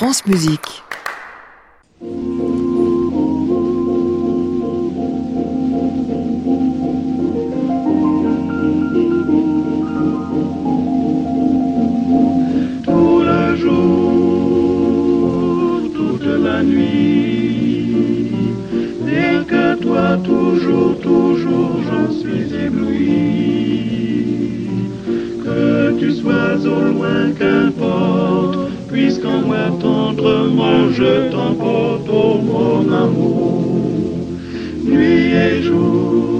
France Musique. Moi tendrement je t'emporte, oh mon amour, nuit et jour.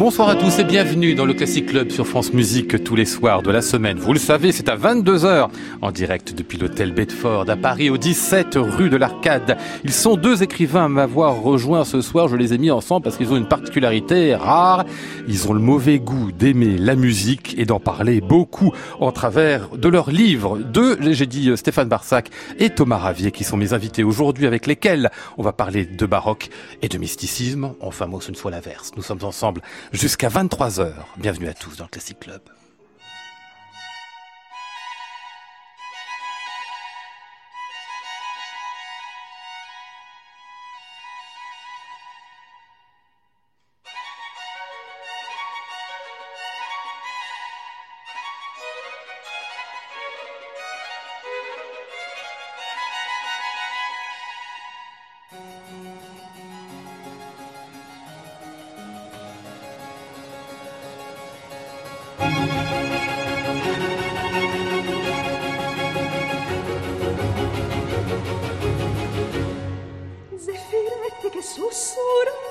Bonsoir à tous et bienvenue dans le Classic Club sur France Musique tous les soirs de la semaine. Vous le savez, c'est à 22h en direct depuis l'hôtel Bedford à Paris au 17 rue de l'Arcade. Ils sont deux écrivains à m'avoir rejoint ce soir. Je les ai mis ensemble parce qu'ils ont une particularité rare. Ils ont le mauvais goût d'aimer la musique et d'en parler beaucoup en travers de leurs livres. Deux, j'ai dit euh, Stéphane Barsac et Thomas Ravier qui sont mes invités aujourd'hui avec lesquels on va parler de baroque et de mysticisme. Enfin, moi, ce ne soit l'inverse. Nous sommes ensemble jusqu'à 23h. Bienvenue à tous dans le Classic Club. doçura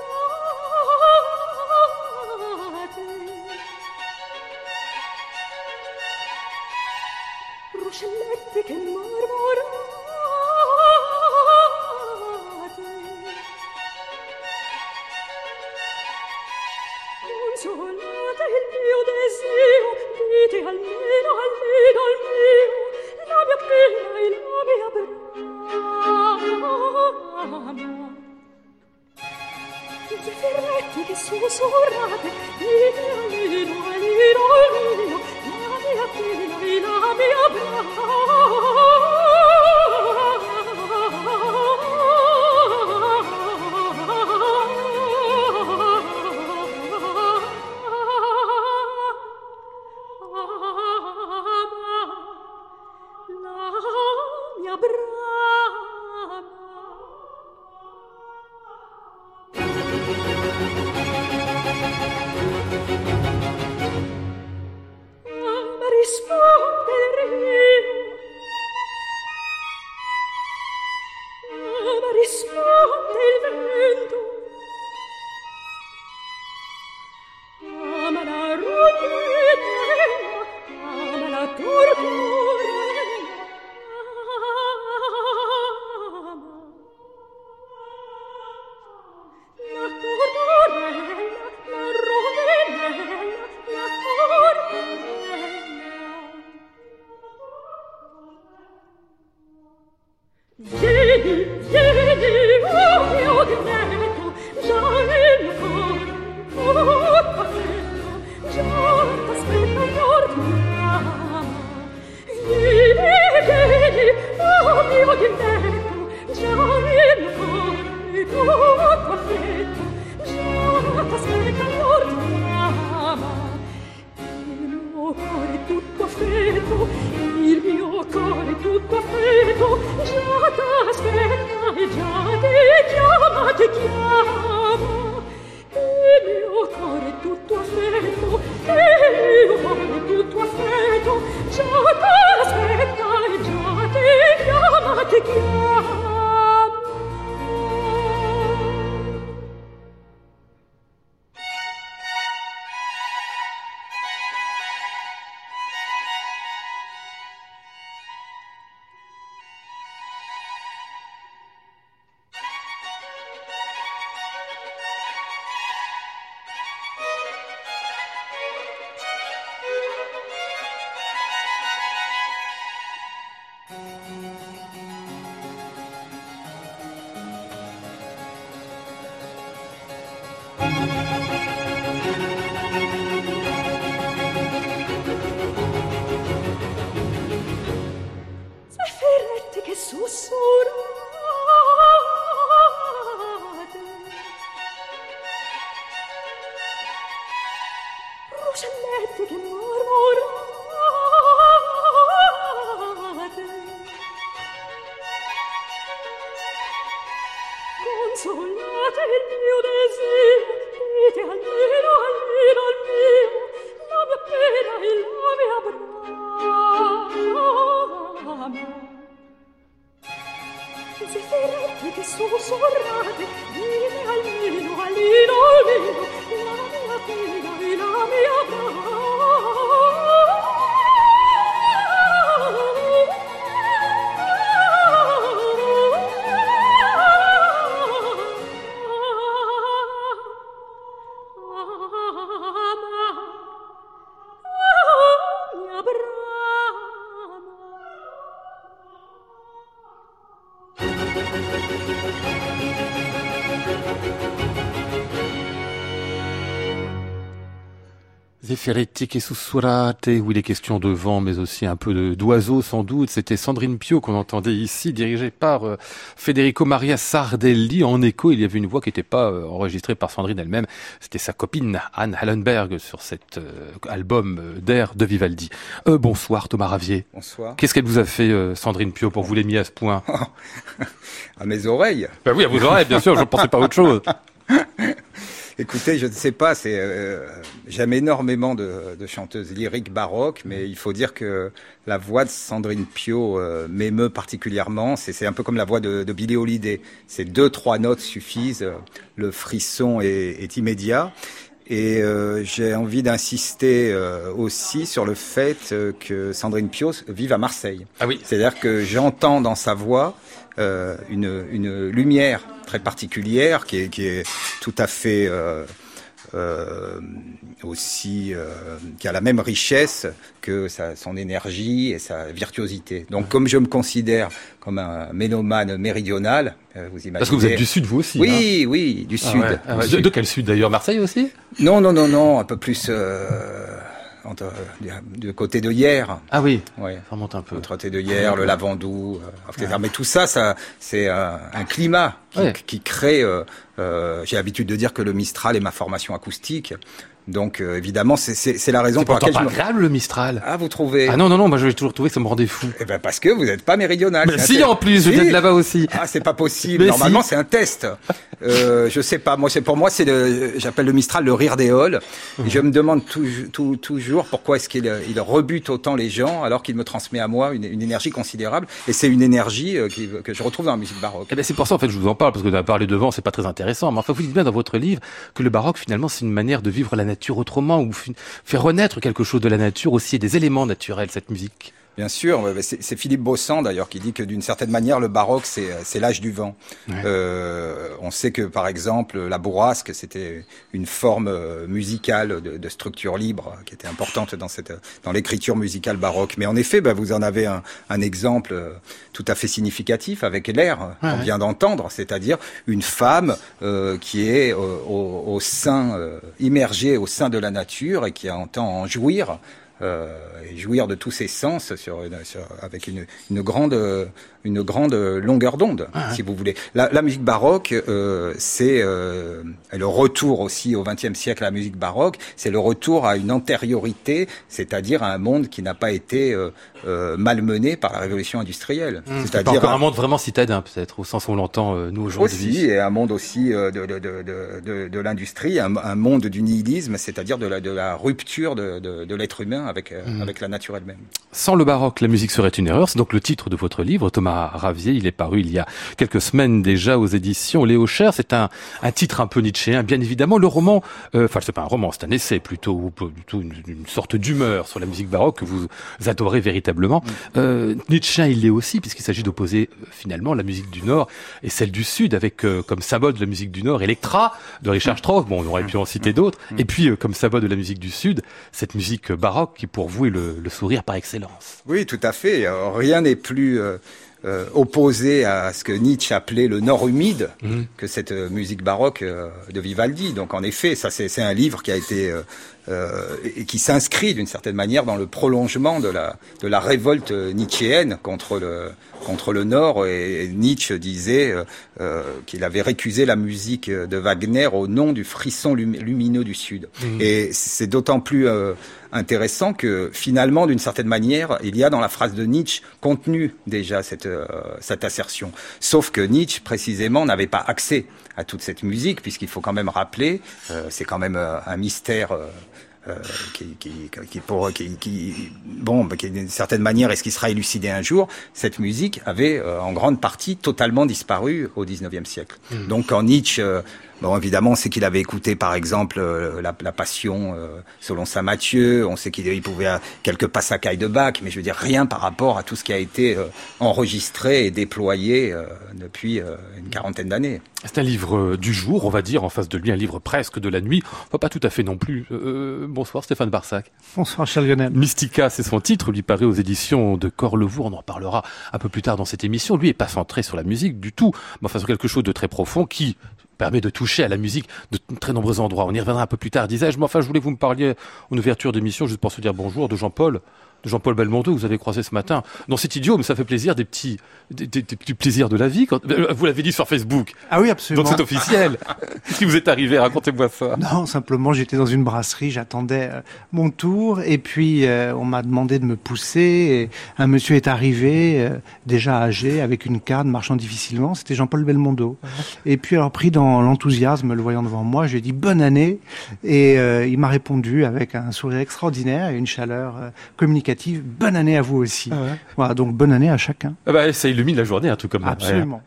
che sussurrate dime almeno almeno almeno la mia tira e la mia brava. Zefirete et Sussurate, où il est question de vent, mais aussi un peu d'oiseaux sans doute. C'était Sandrine Pio qu'on entendait ici, dirigée par euh, Federico Maria Sardelli. En écho, il y avait une voix qui n'était pas euh, enregistrée par Sandrine elle-même. C'était sa copine Anne Hallenberg sur cet euh, album d'air de Vivaldi. bonsoir Thomas Ravier. Bonsoir. Qu'est-ce qu'elle vous a fait, Sandrine Pio, pour vous les mis à ce point À mes oreilles. Ben oui, à vos oreilles, bien sûr. Je ne pensais pas à autre chose. Écoutez, je ne sais pas, c'est euh, j'aime énormément de, de, chanteuses lyriques baroques, mais il faut dire que la voix de Sandrine Pio euh, m'émeut particulièrement. C'est un peu comme la voix de, de Billie Holiday. Ces deux trois notes suffisent, le frisson est, est immédiat. Et euh, j'ai envie d'insister euh, aussi sur le fait que Sandrine Pio vive à Marseille. Ah oui. C'est-à-dire que j'entends dans sa voix euh, une, une, lumière très particulière qui est, qui est tout à fait euh, euh, aussi qui a la même richesse que sa, son énergie et sa virtuosité. Donc, comme je me considère comme un ménomane méridional, vous imaginez. Parce que vous êtes du sud, vous aussi. Oui, hein oui, du ah sud. Ouais. Ah ouais. De, de, quel sud d'ailleurs Marseille aussi? Non, non, non, non, un peu plus. Euh, du côté de hier. Ah oui. Oui. Ça remonte un peu. Entre côté de hier, le Lavandou, euh, ouais. Mais tout ça, ça, c'est un, un, climat qui, ouais. qui crée. Euh, euh, J'ai l'habitude de dire que le Mistral est ma formation acoustique. Donc euh, évidemment, c'est la raison pour laquelle me... agréable le Mistral. Ah, vous trouvez Ah non non non, moi je l'ai toujours trouvé que ça me rendait fou. Eh ben parce que vous n'êtes pas méridional. Mais si en plus, je viens de là-bas aussi. Ah, c'est pas possible. Mais Normalement, si. c'est un test. Euh, je sais pas. Moi, c'est pour moi, c'est le, j'appelle le Mistral le rire des halls. Mmh. Je me demande tout, tout, toujours pourquoi est-ce qu'il il rebute autant les gens alors qu'il me transmet à moi une, une énergie considérable. Et c'est une énergie euh, qui, que je retrouve dans la musique baroque. Eh ben c'est pour ça en fait je vous en parle parce que de parler devant c'est pas très intéressant. Mais enfin vous dites bien dans votre livre que le baroque finalement c'est une manière de vivre la nature autrement ou faire renaître quelque chose de la nature aussi des éléments naturels cette musique. Bien sûr, c'est Philippe Bossan d'ailleurs qui dit que d'une certaine manière le baroque c'est l'âge du vent. Ouais. Euh, on sait que par exemple la bourrasque c'était une forme euh, musicale de, de, structure libre qui était importante dans cette dans l'écriture musicale baroque. Mais en effet, bah, vous en avez un, un, exemple euh, tout à fait significatif avec l'air ouais, qu'on vient d'entendre, c'est-à-dire une femme euh, qui est au, au, sein euh, immergée au sein de la nature et qui entend en jouir euh, et jouir de tous ses sens sur, sur, avec une, grande, une grande longueur d'onde, ah, si vous voulez. La, la musique baroque, euh, c'est euh, le retour aussi au XXe siècle à la musique baroque, c'est le retour à une antériorité, c'est-à-dire à un monde qui n'a pas été euh, euh, malmené par la révolution industrielle. Mmh, c'est-à-dire un monde vraiment citadin, peut-être, au sens où on l'entend euh, nous aujourd'hui. Aussi, et un monde aussi de, de, de, l'industrie, un, un, monde du nihilisme, c'est-à-dire de la, de la rupture de, de, de l'être humain avec, mmh. avec la nature elle-même. Sans le baroque, la musique serait une erreur. C'est donc le titre de votre livre, Thomas Ravier. Il est paru il y a quelques semaines déjà aux éditions Léo Cher. C'est un, un titre un peu nietzschéen, bien évidemment. Le roman, euh, enfin, c'est pas un roman, c'est un essai plutôt, ou plutôt une, une sorte d'humeur sur la musique baroque que vous adorez véritablement. Mmh. Euh, nietzschéen, il l'est aussi, puisqu'il s'agit d'opposer euh, finalement la musique du Nord et celle du Sud, avec euh, comme symbole de la musique du Nord, Electra de Richard Strauss. Bon, on aurait pu en citer d'autres. Et puis, euh, comme symbole de la musique du Sud, cette musique baroque qui, pour vous, est le, le sourire par excellence. Oui, tout à fait. Rien n'est plus euh, euh, opposé à ce que Nietzsche appelait le Nord humide mmh. que cette musique baroque euh, de Vivaldi. Donc, en effet, ça c'est un livre qui a été euh, et qui s'inscrit d'une certaine manière dans le prolongement de la, de la révolte nietzschéenne contre le, contre le Nord. Et Nietzsche disait euh, euh, qu'il avait récusé la musique de Wagner au nom du frisson lumineux du Sud. Mmh. Et c'est d'autant plus euh, intéressant que finalement, d'une certaine manière, il y a dans la phrase de Nietzsche contenu déjà cette, cette assertion. Sauf que Nietzsche, précisément, n'avait pas accès à toute cette musique, puisqu'il faut quand même rappeler, c'est quand même un mystère euh, qui, qui, qui, pour, qui, qui, bon, bah, qui d'une certaine manière, est-ce qu'il sera élucidé un jour? Cette musique avait euh, en grande partie totalement disparu au 19e siècle. Mmh. Donc quand Nietzsche euh, Bon, évidemment, on sait qu'il avait écouté, par exemple, euh, la, la, Passion euh, selon saint Matthieu. On sait qu'il pouvait euh, quelques passacailles de Bach, mais je veux dire rien par rapport à tout ce qui a été enregistré et déployé depuis une quarantaine d'années. C'est un livre du jour, on va dire, en face de lui, un livre presque de la nuit. Enfin, pas tout à fait non plus. bonsoir Stéphane Barsac. Bonsoir Charles Lionel. Mystica, c'est son titre, lui paraît aux éditions de Corlevoux. On en parlera un peu plus tard dans cette émission. Lui est pas centré sur la musique du tout, mais enfin sur quelque chose de très profond qui permet de toucher à la musique de très nombreux endroits. On y reviendra un peu plus tard, disais-je. Mais enfin, je voulais que vous me parliez en ouverture d'émission, juste pour se dire bonjour, de Jean-Paul de Jean-Paul Belmondo, que vous avez croisé ce matin. Non, c'est idiot, mais ça fait plaisir, des petits, des, des, petits plaisirs de la vie. Quand... Euh, vous l'avez dit sur Facebook. Ah oui, absolument. Donc c'est officiel. Qu'est-ce qui vous est arrivé Racontez-moi ça. Non, simplement, j'étais dans une brasserie, j'attendais euh, mon tour, et puis euh, on m'a demandé de me pousser. Et un monsieur est arrivé, déjà âgé, avec une canne, marchant difficilement. C'était Jean-Paul Belmondo. Et puis alors pris dans l'enthousiasme, le voyant devant moi, je lui ai dit bonne année, et il m'a répondu avec un sourire extraordinaire et une chaleur communicative Bonne année à vous aussi. Ah voilà, donc bonne année à chacun. Ah bah, ça illumine la journée, un truc comme ça. Absolument.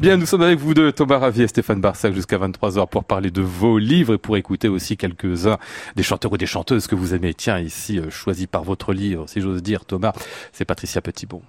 Bien, nous sommes avec vous deux, Thomas Ravier et Stéphane Barsac, jusqu'à 23h pour parler de vos livres et pour écouter aussi quelques-uns des chanteurs ou des chanteuses que vous aimez. Tiens, ici, euh, choisi par votre livre, si j'ose dire, Thomas, c'est Patricia Petitbon.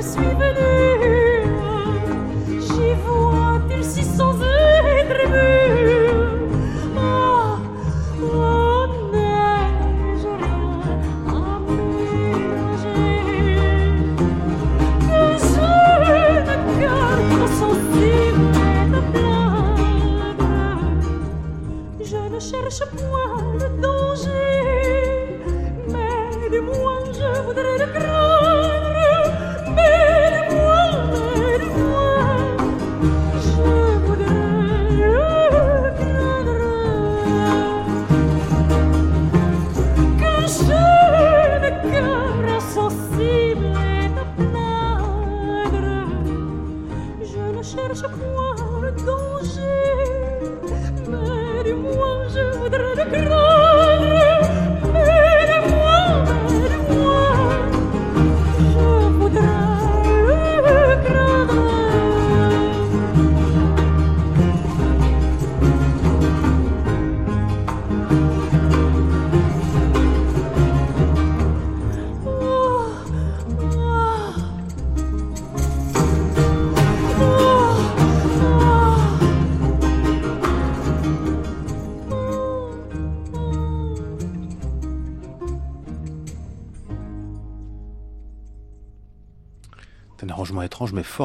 Mais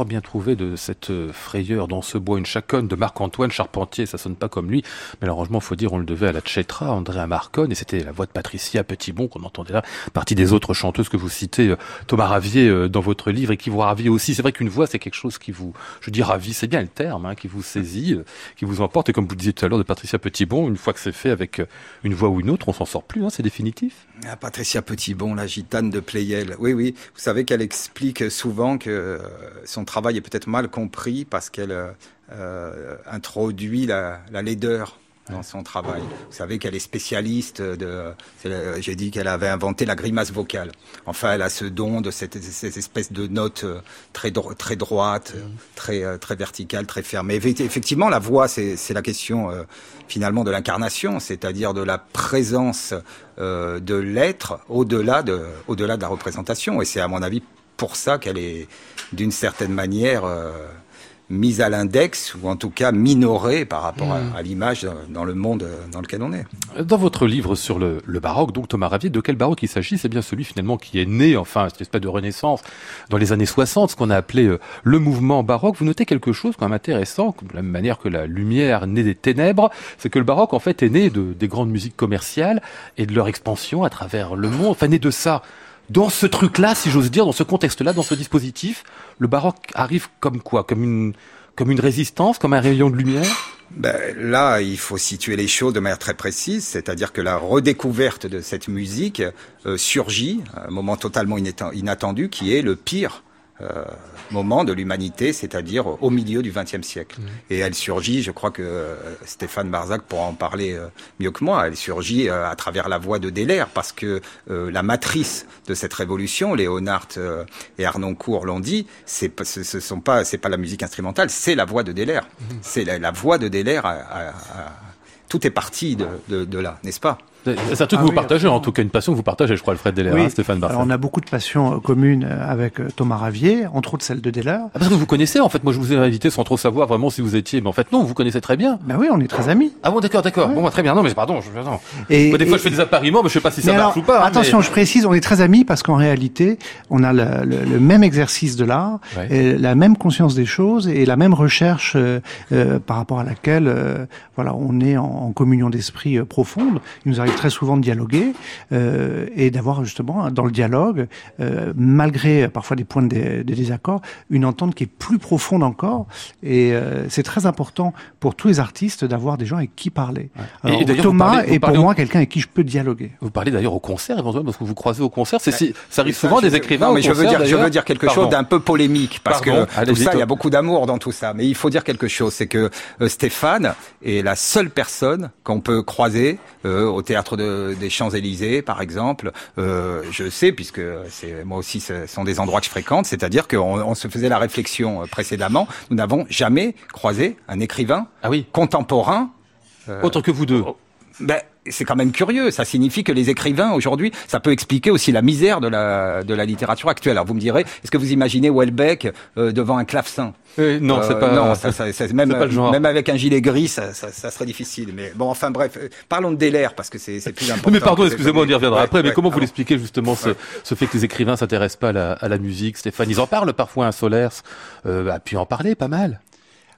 bien trouvé de cette euh, frayeur dans ce bois, une chaconne de Marc-Antoine Charpentier. Ça sonne pas comme lui, mais l'arrangement, faut dire, on le devait à la Chetra, Andrea Marcon, et c'était la voix de Patricia Petitbon qu'on partie des autres chanteuses que vous citez, euh, Thomas Ravier, euh, dans votre livre, et qui vous ravit aussi. C'est vrai qu'une voix, c'est quelque chose qui vous, je dis ravit, c'est bien le terme, hein, qui vous saisit, qui vous emporte, et comme vous disiez tout à l'heure de Patricia Petitbon, une fois que c'est fait avec une voix ou une autre, on s'en sort plus, hein, c'est définitif. Ah, Patricia Petitbon, la gitane de Pleyel. Oui, oui. Vous savez qu'elle explique souvent que euh, son travail est peut-être mal compris parce qu'elle euh, introduit la laideur dans son travail. Vous savez qu'elle est spécialiste de. J'ai dit qu'elle avait inventé la grimace vocale. Enfin, elle a ce don de cette, cette espèce de note euh, très dro- très droite, euh, très euh, très verticale, très fermée. Effectivement, la voix, c'est la question euh, finalement de l'incarnation, c'est-à-dire de la présence euh, de l'être au-delà de au-delà de la représentation. Et c'est à mon avis pour ça qu'elle est d'une certaine manière. euh, mise à l'index ou en tout cas minorée par rapport à, à l'image dans, le monde euh, dans lequel on est. Dans votre livre sur le, le baroque, donc Thomas Ravier, de quel baroque il s'agit? C'est bien celui finalement qui est né, enfin, cette espèce de renaissance dans les années 60, ce qu'on a appelé euh, le mouvement baroque. Vous notez quelque chose quand même intéressant, de la même manière que la lumière naît des ténèbres, c'est que le baroque en fait est né de, des grandes musiques commerciales et de leur expansion à travers le monde, enfin né de ça. Dans ce truc-là, si j'ose dire, dans ce contexte-là, dans ce dispositif, le baroque arrive comme quoi? Comme une, résistance, comme un rayon de lumière? Ben, là, il faut situer les choses de manière très précise, c'est-à-dire que la redécouverte de cette musique euh, surgit à un moment totalement inattendu, qui est le pire euh, moment de l'humanité, c'est-à-dire au milieu du XXe siècle. Et elle surgit, je crois que euh, Stéphane Barzac pourra en parler euh, mieux que moi, elle surgit à travers la voix de Deler, parce que la matrice de cette révolution, Léonard et Arnoncourt l'ont dit, c'est ce, sont pas, c'est pas la musique instrumentale, c'est la voix de Deler. C'est la, la voix de Deler. à- à- à- tout est parti de, de, de là, n'est-ce pas? C'est un truc Ah que vous oui, partagez, en tout cas une passion que vous partagez, je crois, Alfred Deller, hein, Stéphane. Alors on a beaucoup de passions euh, communes euh, avec euh, Thomas Ravier, entre autres celle de Deller. Ah, parce que vous connaissez, en fait, moi je vous ai invité sans trop savoir vraiment si vous étiez, mais en fait non, vous connaissez très bien. Ben oui, on est très amis. Ah bon, d'accord, d'accord. Bon, bah, très bien. Non, mais pardon, je, pardon. Et, Moi, des fois, je fais des appariements, mais je sais pas si ça Mais marche alors, ou pas. attention, mais- je précise, on est très amis parce qu'en réalité, on a le, le- le même exercice de l'art, Ouais. la même conscience des choses et la même recherche euh, euh, par rapport à laquelle, euh, voilà, on est en, en communion d'esprit profonde. Il nous arrive très souvent de dialoguer euh, et d'avoir justement dans le dialogue, euh, malgré parfois des points de, dé- de désaccord, une entente qui est plus profonde encore. Et euh, c'est très important pour tous les artistes d'avoir des gens avec qui parler. Et- Alors, et vous Thomas parlez- vous est pour au- moi quelqu'un avec qui je peux dialoguer. Vous parlez d'ailleurs au concert, éventuellement, parce que vous croisez au concert. C'est si, ça arrive souvent des écrivains Non, au mais je veux dire, je veux dire quelque Pardon. chose d'un peu polémique parce Pardon, que tout allez-y, ça, il y a beaucoup d'amour dans tout ça. Mais il faut dire quelque chose, c'est que euh, Stéphane est la seule personne qu'on peut croiser euh, au théâtre de- des Champs Élysées, par exemple. Euh, je sais puisque c'est moi aussi, ce sont des endroits que je fréquente. C'est-à-dire qu'on on se faisait la réflexion euh, précédemment. Nous n'avons jamais croisé un écrivain Ah oui, contemporain autre que vous deux. ben, c'est quand même curieux. Ça signifie que les écrivains aujourd'hui, ça peut expliquer aussi la misère de la de la littérature actuelle. Alors vous me direz, est-ce que vous imaginez Welbeck euh, devant un clavecin Euh, non, c'est Euh, pas. non, ça, ça- ça- même c'est pas le genre. même avec un gilet gris, ça, ça, ça serait difficile. Mais bon, enfin bref, euh, parlons de Deler parce que c'est c'est plus important. Mais pardon, excusez-moi, on y reviendra Ouais, après. Mais ouais, comment vous l'expliquez justement ce, ce fait que les écrivains s'intéressent pas à la, à la musique, Stéphane? Ils en parlent parfois, un Solers euh, a pu en parler pas mal.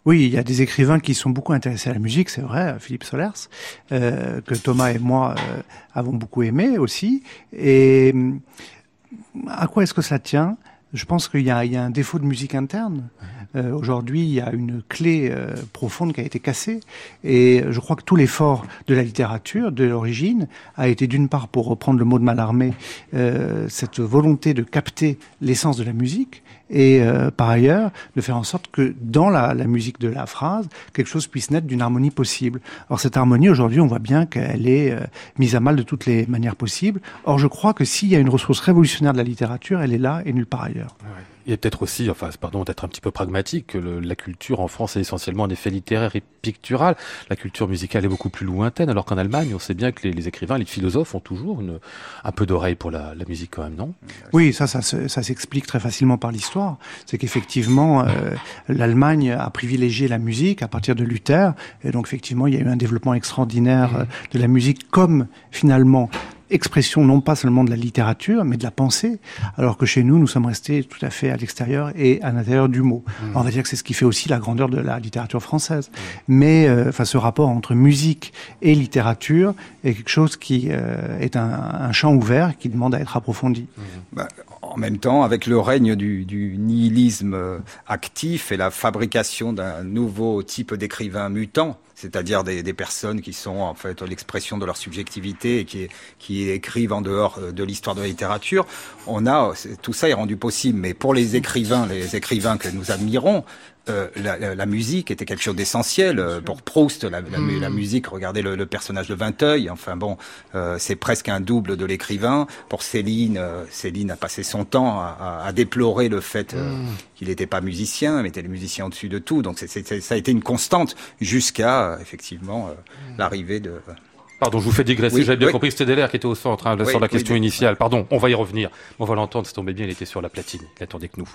Oui, il y a des écrivains qui sont beaucoup intéressés à la musique, c'est vrai, Philippe Solers, euh, que Thomas et moi euh, avons beaucoup aimé aussi. Et hum, à quoi est-ce que ça tient? Je pense qu'il y, a- un défaut de musique interne. Euh, Aujourd'hui, il y a une clé profonde qui a été cassée. Et je crois que tout l'effort de la littérature, de l'origine, a été d'une part, pour reprendre le mot de Mallarmé, euh, cette volonté de capter l'essence de la musique, et euh, par ailleurs de faire en sorte que dans la, la musique de la phrase, quelque chose puisse naître d'une harmonie possible. Or cette harmonie aujourd'hui, on voit bien qu'elle est euh, mise à mal de toutes les manières possibles. Or je crois que s'il y a une ressource révolutionnaire de la littérature, elle est là et nulle part ailleurs. Il y a peut-être aussi, enfin, pardon, d'être un petit peu pragmatique, que le- la culture en France est essentiellement un effet littéraire et pictural. La culture musicale est beaucoup plus lointaine, alors qu'en Allemagne, on sait bien que les, les écrivains, les philosophes ont toujours une, un peu d'oreille pour la, la musique quand même, non? Oui, ça, ça s'explique très facilement par l'histoire. C'est qu'effectivement, euh, l'Allemagne a privilégié la musique à partir de Luther, et donc effectivement, il y a eu un développement extraordinaire euh, de la musique comme finalement expression non pas seulement de la littérature, mais de la pensée, alors que chez nous, nous sommes restés tout à fait à l'extérieur et à l'intérieur du mot. On va dire que c'est ce qui fait aussi la grandeur de la littérature française. Mais euh, enfin, ce rapport entre musique et littérature est quelque chose qui euh, est un, un champ ouvert qui demande à être approfondi. Bah, en même temps, avec le règne du, nihilisme actif et la fabrication d'un nouveau type d'écrivain mutant, c'est-à-dire des, personnes qui sont en fait l'expression de leur subjectivité et qui, qui écrivent en dehors de l'histoire de la littérature. On a tout ça est rendu possible, mais pour les écrivains, les écrivains que nous admirons, euh, la, la, musique était quelque chose d'essentiel. Euh, pour Proust, la, la, la, hmm. musique, regardez le, le, personnage de Vinteuil, enfin bon, euh, c'est presque un double de l'écrivain. Pour Céline, euh, Céline a passé son temps à, à, à déplorer le fait euh, hmm. qu'il n'était pas musicien, mais était le musicien au-dessus de tout. Donc c'est, ça a été une constante jusqu'à effectivement hmm. l'arrivée de... Pardon, je vous fais digresser. Oui, J'avais bien oui. compris que c'était Delair qui était au centre hein, oui, sur la question initiale. Pardon, on va y revenir. On va l'entendre, ça tombait bien, il était sur la platine. Il attendait que nous.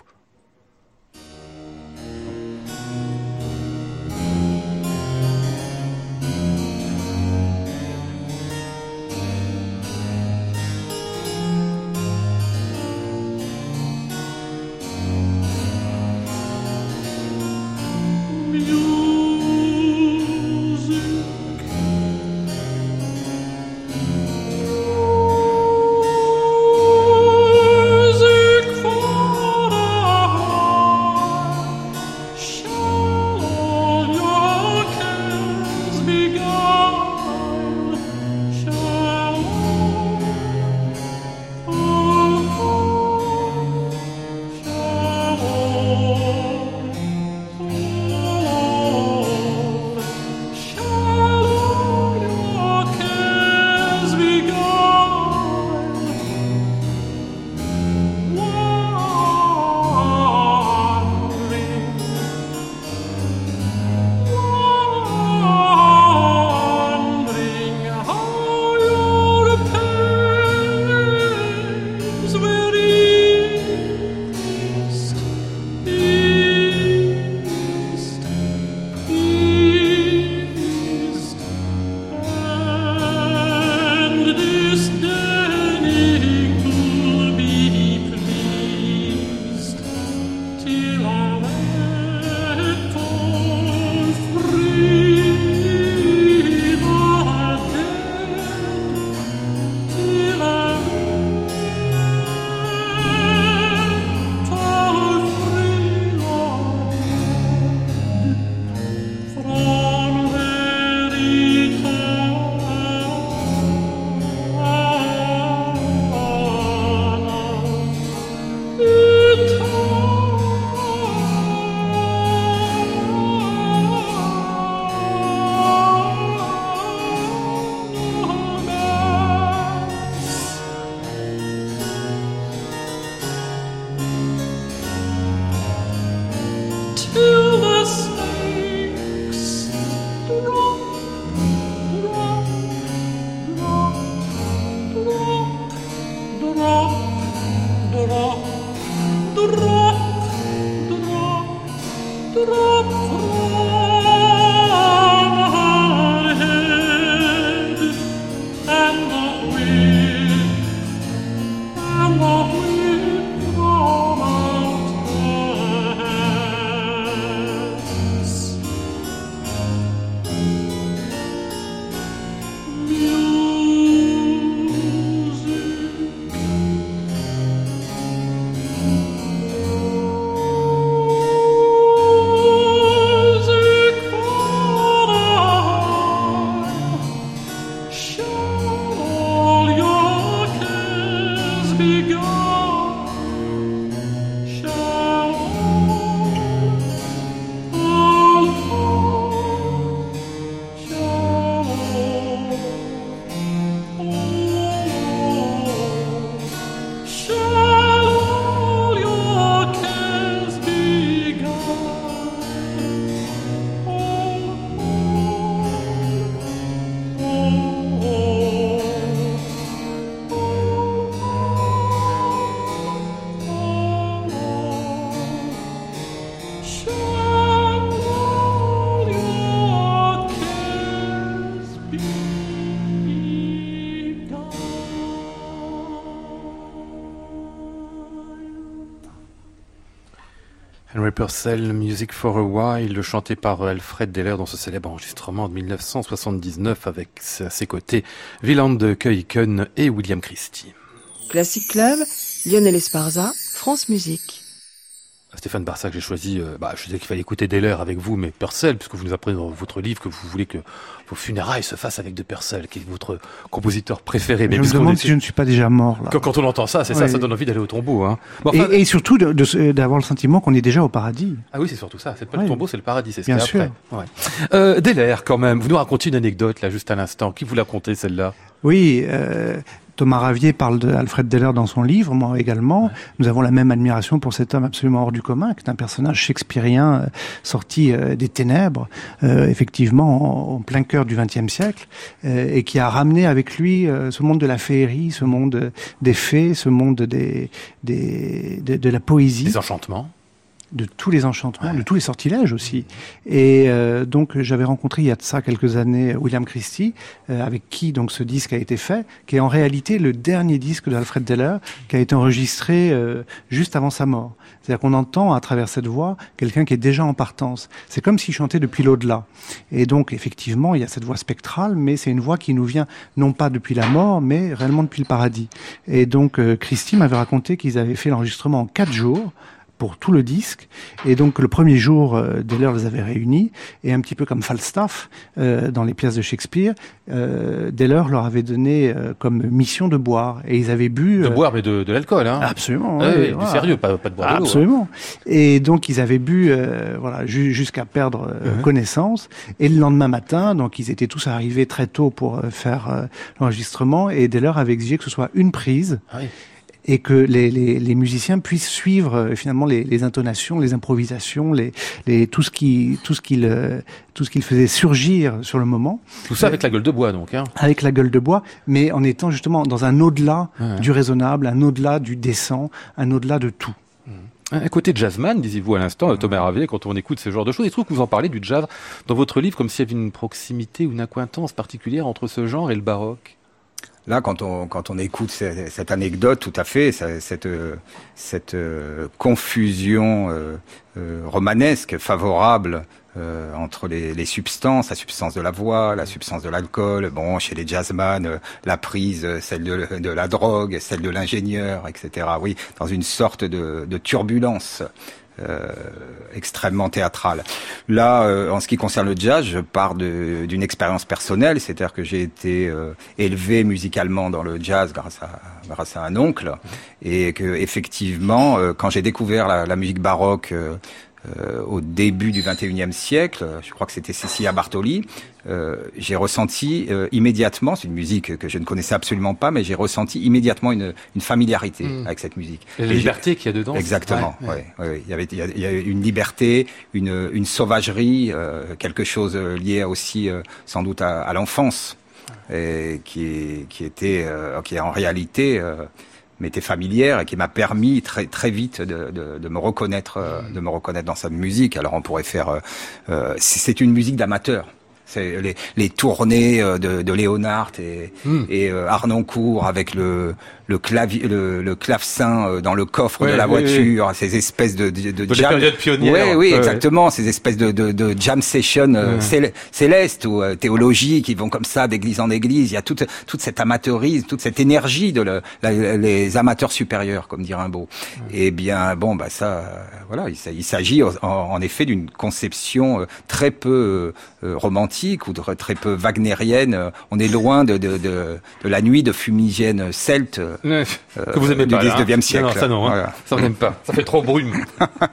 Purcell, Music for a While, chanté par Alfred Deller dans ce célèbre enregistrement de 1979 avec à ses côtés Wieland Keuken et William Christie. Classic Club, Lionel Esparza, France Musique. Stéphane Barsac, j'ai choisi, euh, bah, je disais qu'il fallait écouter Deller avec vous, mais Purcell, puisque vous nous apprenez dans votre livre que vous voulez que vos funérailles se fassent avec de Purcell, qui est votre compositeur préféré. Mais je me demande si je ne suis pas déjà mort. Là. Quand, on entend ça, c'est ça, ça donne envie d'aller au tombeau. Hein. et, surtout d'avoir le sentiment qu'on est déjà au paradis. Ah oui, c'est surtout ça. C'est pas le tombeau, c'est le paradis. C'est ce Bien sûr. Après. Euh, Deller, quand même. Vous nous racontez une anecdote là, juste à l'instant. Qui vous l'a conté celle-là? Oui, euh, Thomas Ravier parle d'Alfred Deller dans son livre, moi également. Nous avons la même admiration pour cet homme absolument hors du commun, qui est un personnage shakespearien euh, sorti euh, des ténèbres, euh, effectivement en, plein cœur du XXe siècle, et qui a ramené avec lui ce monde de la féerie, ce monde des fées, ce monde des, des de, de la poésie. Des enchantements de tous les enchantements, de tous les sortilèges aussi. Et euh, donc j'avais rencontré il y a de ça quelques années William Christie, euh, avec qui donc ce disque a été fait, qui est en réalité le dernier disque d'Alfred Deller, qui a été enregistré euh, juste avant sa mort. C'est-à-dire qu'on entend à travers cette voix quelqu'un qui est déjà en partance. C'est comme s'il chantait depuis l'au-delà. Et donc effectivement, il y a cette voix spectrale, mais c'est une voix qui nous vient non pas depuis la mort, mais réellement depuis le paradis. Et donc Christie m'avait raconté qu'ils avaient fait l'enregistrement en quatre jours pour tout le disque. Et donc le premier jour, euh, Deller les avait réunis, et un petit peu comme Falstaff euh, dans les pièces de Shakespeare, euh, Deller leur avait donné euh, comme mission de boire, et ils avaient bu... De boire, mais de, de l'alcool, hein Absolument. oui, Du sérieux, pas, pas de boire de Absolument. Et donc ils avaient bu, voilà, jusqu'à perdre uh-huh. connaissance. Et le lendemain matin, donc ils étaient tous arrivés très tôt pour faire l'enregistrement, et Deller avait exigé que ce soit une prise. Ah oui et que les, les, les, musiciens puissent suivre euh, finalement les, les, intonations, les improvisations, les, tout ce qui tout ce qu'il euh, tout ce qu'il faisait surgir sur le moment. Tout ça avec la gueule de bois donc. Hein. Avec la gueule de bois, mais en étant justement dans un au-delà du raisonnable, un au-delà du décent, un au-delà de tout. Mmh. Un côté jazzman, disiez-vous à l'instant, Thomas Ravier, quand on écoute ce genre de choses, il trouve que vous en parlez du jazz dans votre livre comme s'il y avait une proximité ou une acquaintance particulière entre ce genre et le baroque. Là, quand on, quand on écoute cette, anecdote, tout à fait, cette, cette euh, confusion euh, euh, romanesque favorable entre les, les, substances, la substance de la voix, la substance de l'alcool, bon, chez les jazzman, la prise, celle de, de, la drogue, celle de l'ingénieur, etc. Oui, dans une sorte de, de turbulence extrêmement théâtrale. Là, euh, en ce qui concerne le jazz, je pars d'une expérience personnelle, c'est-à-dire que j'ai été euh, élevé musicalement dans le jazz grâce à, grâce à un oncle, et que effectivement, quand j'ai découvert la, la, musique baroque euh, au début du 21e siècle, je crois que c'était Cecilia Bartoli, euh, j'ai ressenti euh, immédiatement, c'est une musique que je ne connaissais absolument pas, mais j'ai ressenti immédiatement une, une familiarité mm. avec cette musique. Et la liberté qu'il y a dedans. Exactement. Ouais, ouais. Il, y avait, il, y avait, une liberté, une, une sauvagerie, quelque chose lié aussi sans doute à, à l'enfance, et qui, qui était, qui est en réalité m'était familière et qui m'a permis très très vite de, de, de me reconnaître euh, de me reconnaître dans sa musique. Alors on pourrait faire euh, euh c'est une musique d'amateur. C'est les, les, tournées euh, de, de Léonard et, hmm. et Arnoncourt avec le, le, clavier, le, le clavecin euh, dans le coffre de la voiture, ces espèces de, de, de, jam. Oui, oui, exactement, ces espèces de, de, de jam session euh, célestes ou euh, théologiques qui vont comme ça d'église en église. Il y a toute, toute cette amateurisme, toute cette énergie de le, les amateurs supérieurs, comme dit Rimbaud. Et eh bien, bon, bah ça, voilà, il, s'agit en, effet d'une conception très peu romantique ou très peu wagnérienne. On est loin de, de, de, de la nuit de fumigène celte que vous aimez du pas, 19e hein. siècle. Non, ça non, hein. ça on n'aime pas. Ça fait trop brume.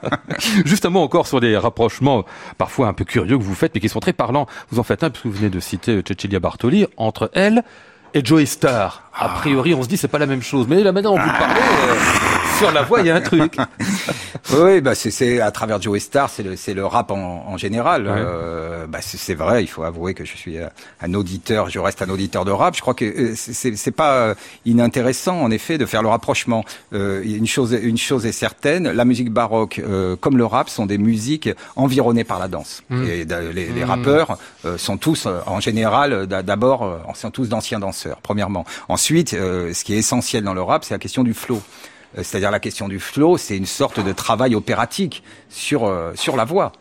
Justement, encore sur des rapprochements parfois un peu curieux que vous faites, mais qui sont très parlants. Vous en faites un, puisque vous venez de citer Cecilia Bartoli, entre elle et Joey Star. A priori, on se dit c'est pas la même chose, mais là maintenant, on vous parlez. Euh, sur la voix, il y a un truc. oui, bah c'est à travers Joey Star, c'est le, le rap en, en général. Euh, bah c'est vrai, il faut avouer que je suis un auditeur, je reste un auditeur de rap. Je crois que euh, c'est pas inintéressant, en effet, de faire le rapprochement. Euh, une chose, une chose est certaine, la musique baroque, euh, comme le rap, sont des musiques environnées par la danse. Mmh. Et les, les mmh. rappeurs euh, sont tous, en général, d'abord, sont tous d'anciens danseurs. Premièrement. Ensuite, ce qui est essentiel dans le rap, c'est la question du flow. Euh, c'est-à-dire la question du flow, c'est une sorte de travail opératique sur euh, sur la voix.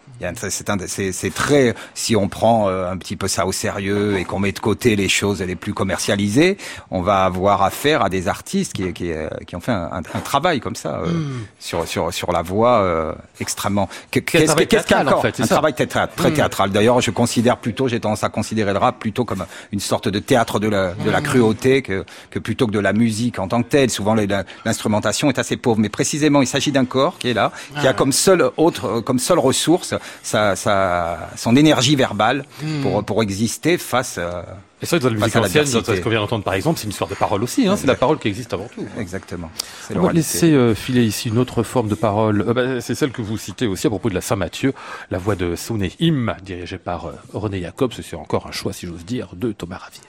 C'est très, si on prend euh, un petit peu ça au sérieux et qu'on met de côté les choses les plus commercialisées, on va avoir affaire à des artistes qui, qui, euh, qui ont fait un, un, travail comme ça euh, mm. sur, sur, sur la voix euh, extrêmement. Qu'est-ce qu'un en fait, Un travail théâtral, très mm. théâtral. D'ailleurs, je considère plutôt, j'ai tendance à considérer le rap plutôt comme une sorte de théâtre de la, de la mm. cruauté que, que plutôt que de la musique en tant que telle. Souvent, l'instrumentation est assez pauvre, mais précisément, il s'agit d'un corps qui est là, qui a comme seule autre, comme seule ressource sa, sa, son énergie verbale hmm. pour, pour exister face. Euh, et ça, dans la musique ancienne, dans ce qu'on vient d'entendre par exemple, c'est une histoire de parole aussi. Hein, c'est la parole qui existe avant tout. Exactement. On va laisser euh, filer ici une autre forme de parole. Euh, bah, c'est celle que vous citez aussi à propos de la Saint-Mathieu, la voix de Soné Im, dirigée par René Jacobs. C'est encore un choix, si j'ose dire, de Thomas Ravier.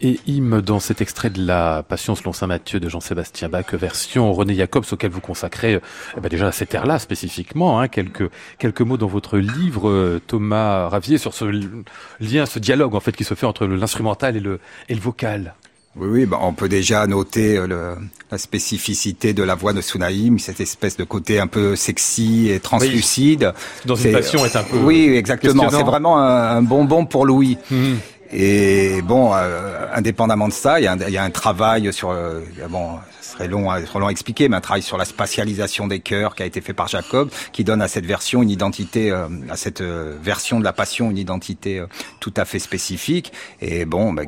Et hymne dans cet extrait de la Passion selon Saint Matthieu de Jean-Sébastien Bach, version René Jacobs, auquel vous consacrez eh ben déjà à cette ère-là spécifiquement, hein, quelques quelques mots dans votre livre, euh, Thomas Ravier, sur ce lien, ce dialogue en fait qui se fait entre l'instrumental et le et le vocal. Oui, oui, bah on peut déjà noter euh, le, la spécificité de la voix de Sunaïm, cette espèce de côté un peu sexy et translucide. dans une passion est un peu. Oui, exactement. C'est vraiment un, bonbon pour Louis. Mhm. Et bon, euh, indépendamment de ça, il y, a un, il y a un travail sur, euh, bon, ce serait long, à, trop long à expliquer, mais un travail sur la spatialisation des chœurs qui a été fait par Jacob, qui donne à cette version une identité, euh, à cette euh, version de la Passion une identité tout à fait spécifique. Et bon, bah,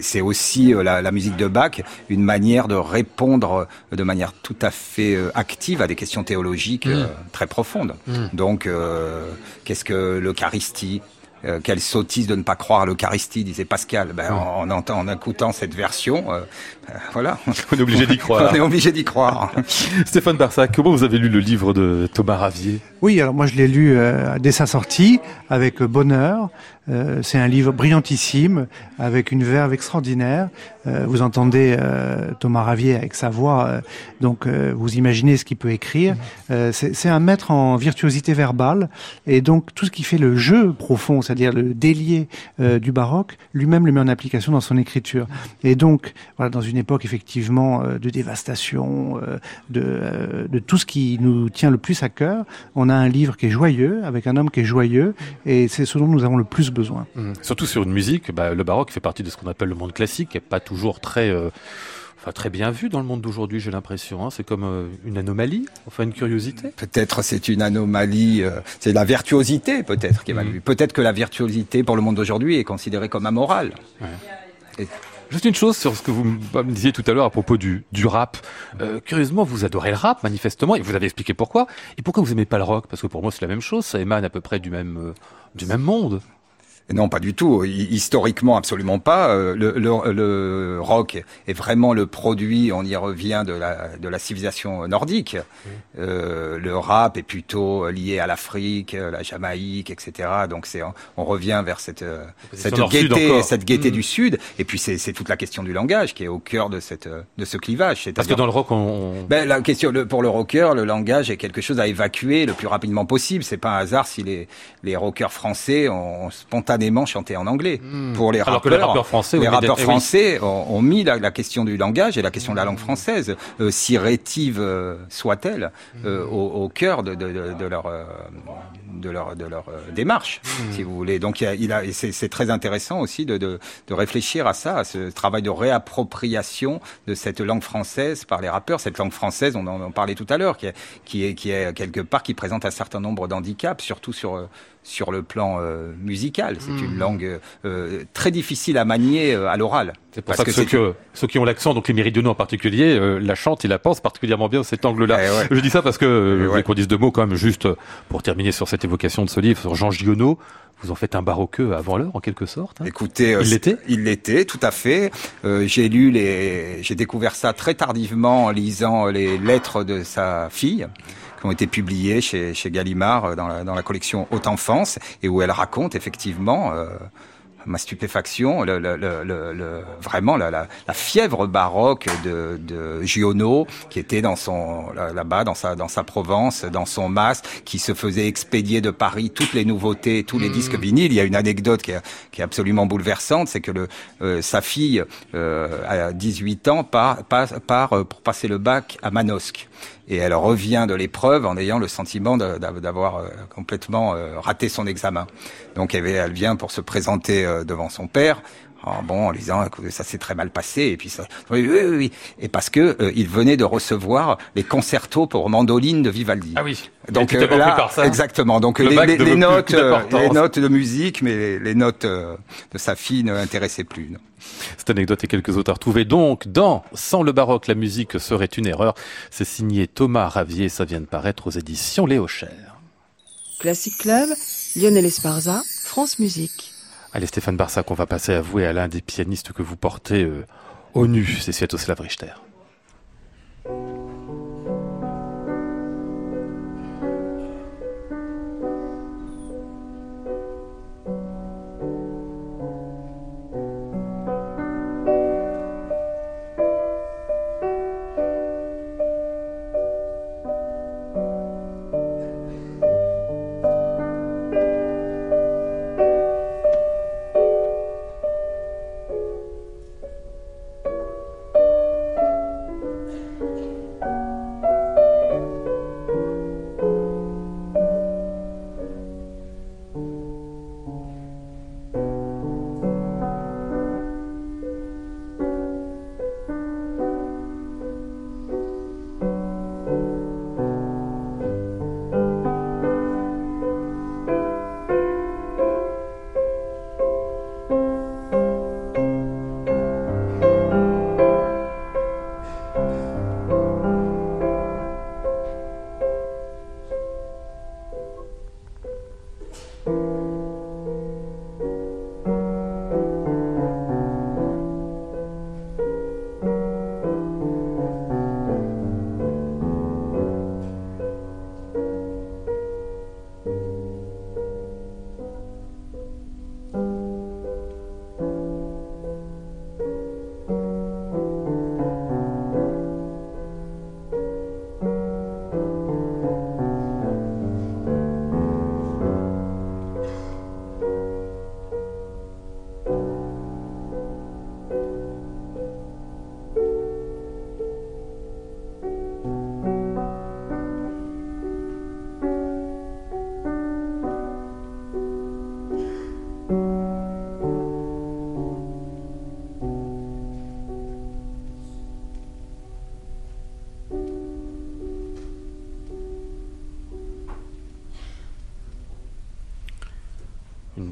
c'est aussi la, la musique de Bach une manière de répondre de manière tout à fait active à des questions théologiques euh, très profondes. Donc, euh, qu'est-ce que l'Eucharistie euh, quelle sottise de ne pas croire à l'Eucharistie, disait Pascal. Ben, en, en, en écoutant cette version, euh, voilà, On est obligé d'y croire. on est obligé d'y croire. Stéphane Barsac, comment vous avez lu le livre de Thomas Ravier? Oui, alors moi je l'ai lu euh, dès sa sortie avec bonheur. Euh, c'est un livre brillantissime avec une verve extraordinaire. Euh, vous entendez euh, Thomas Ravier avec sa voix, euh, donc euh, vous imaginez ce qu'il peut écrire. Euh, c'est c'est un maître en virtuosité verbale et donc tout ce qui fait le jeu profond, c'est-à-dire le délier euh, du baroque, lui-même le met en application dans son écriture. Et donc voilà, dans une époque effectivement euh, de dévastation, euh, de, euh, de tout ce qui nous tient le plus à cœur, on a un livre qui est joyeux, avec un homme qui est joyeux, et c'est ce dont nous avons le plus besoin. Surtout sur une musique, bah, le baroque fait partie de ce qu'on appelle le monde classique, qui n'est pas toujours très, euh, enfin, très bien vu dans le monde d'aujourd'hui, j'ai l'impression. hein. C'est comme euh, une anomalie, enfin une curiosité. Peut-être c'est une anomalie, euh, c'est la virtuosité peut-être qui est mal Mhm. vue. Peut-être que la virtuosité pour le monde d'aujourd'hui est considérée comme amorale. Juste une chose sur ce que vous me disiez tout à l'heure à propos du, du rap. Euh, curieusement, vous adorez le rap, manifestement, et vous avez expliqué pourquoi. Et pourquoi vous aimez pas le rock? Parce que pour moi, c'est la même chose, ça émane à peu près du même, euh, du même monde. Non, pas du tout. Hi- Historiquement, absolument pas. Euh, Le, le- le rock est vraiment le produit, on y revient, de la, de la civilisation nordique. Euh, le rap est plutôt lié à l'Afrique, euh, la Jamaïque, etc. Donc c'est, on, revient vers cette, euh, cette gaieté, cette gaieté Mm. du Sud. Et puis c'est toute la question du langage qui est au cœur de, cette, euh, de ce clivage. Parce que dans le rock, on... ben, la question pour le rocker, le langage est quelque chose à évacuer le plus rapidement possible. C'est pas un hasard si les, les rockers français ont spontanément chanté en anglais. Pour les Hmm. Alors que rappeurs, les rappeurs français, les rappeurs français ont, ont mis la, la question du langage et la question de la langue française, euh, si rétive euh, soit-elle, euh, au, au cœur de, de, de, de leur de leur de leur euh, démarche, si vous voulez. Donc il, a, il a, et c'est très intéressant aussi de, de, de réfléchir à ça, à ce travail de réappropriation de cette langue française par les rappeurs. Cette langue française, on en, en parlait tout à l'heure, qui est, qui est qui est quelque part qui présente un certain nombre d'handicaps, surtout sur sur le plan euh, musical. C'est une langue euh, très difficile à manier euh, à l'oral. C'est pour Parce ça que, ceux, c'est- que- ceux qui ont l'accent, donc les méridionaux en particulier, euh, la chantent et la pensent particulièrement bien cet angle-là. Eh ouais. Je dis ça parce que, euh, Eh je voulais ouais. qu'on dise deux mots quand même, juste pour terminer sur cette évocation de ce livre, sur Jean Giono. Vous en faites un baroqueux avant l'heure, en quelque sorte. hein? Écoutez, Il l'était? Il l'était, tout à fait. Euh, j'ai lu les, j'ai découvert ça très tardivement en lisant les lettres de sa fille qui ont été publiées chez, chez Gallimard euh, dans la, dans la collection Haute Enfance et où elle raconte effectivement. euh, ma stupéfaction, le, le, le, le- le- vraiment la, la, la fièvre baroque de, de Giono, qui était dans son là- là-bas dans sa dans sa Provence, dans son mas, qui se faisait expédier de Paris toutes les nouveautés, tous les disques vinyles. Il y a une anecdote qui est, qui est absolument bouleversante, c'est que le euh, sa fille euh, à 18 ans part, part, part, pour passer le bac à Manosque. Et elle revient de l'épreuve en ayant le sentiment d'avoir euh, complètement euh, raté son examen. Donc elle, vient pour se présenter euh, devant son père. En, bon, en lui disant écoute, ça s'est très mal passé et puis ça oui oui oui, et parce que euh, il venait de recevoir les concertos pour mandoline de Vivaldi. Ah oui. Donc euh, là, pris par ça. exactement. Donc Le les, notes, euh, les notes de musique, mais les, les notes de sa fille ne l'intéressaient plus. non. Cette anecdote et quelques autres à retrouver donc dans Sans le baroque, la musique serait une erreur. C'est signé Thomas Ravier, ça vient de paraître aux éditions Léo Cher. Classic Club, Lionel Esparza, France Musique. Allez Stéphane Barsac, on va passer à vous et à l'un des pianistes que vous portez euh, au nu, c'est Sviatoslav Richter.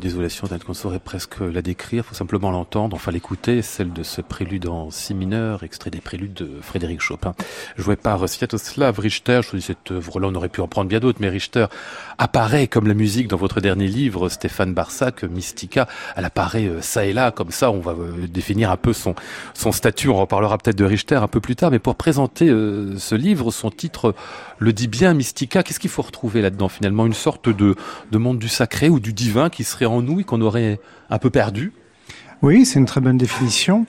Désolation telle qu'on saurait presque la décrire, faut simplement l'entendre, enfin l'écouter, celle de ce prélude en si mineur, extrait des préludes de Frédéric Chopin, joué par Sviatoslav Richter. Je vous dis, cette œuvre-là, on aurait pu en prendre bien d'autres, mais Richter apparaît comme la musique dans votre dernier livre, Stéphane Barsac, Mystica. Elle apparaît euh, ça et là, comme ça, on va euh, définir un peu son, son statut. On reparlera peut-être de Richter un peu plus tard, mais pour présenter euh, ce livre, son titre le dit bien, Mystica. Qu'est-ce qu'il faut retrouver là-dedans finalement? Une sorte de, de monde du sacré ou du divin qui serait en nous et qu'on aurait un peu perdu? Oui, c'est une très bonne définition.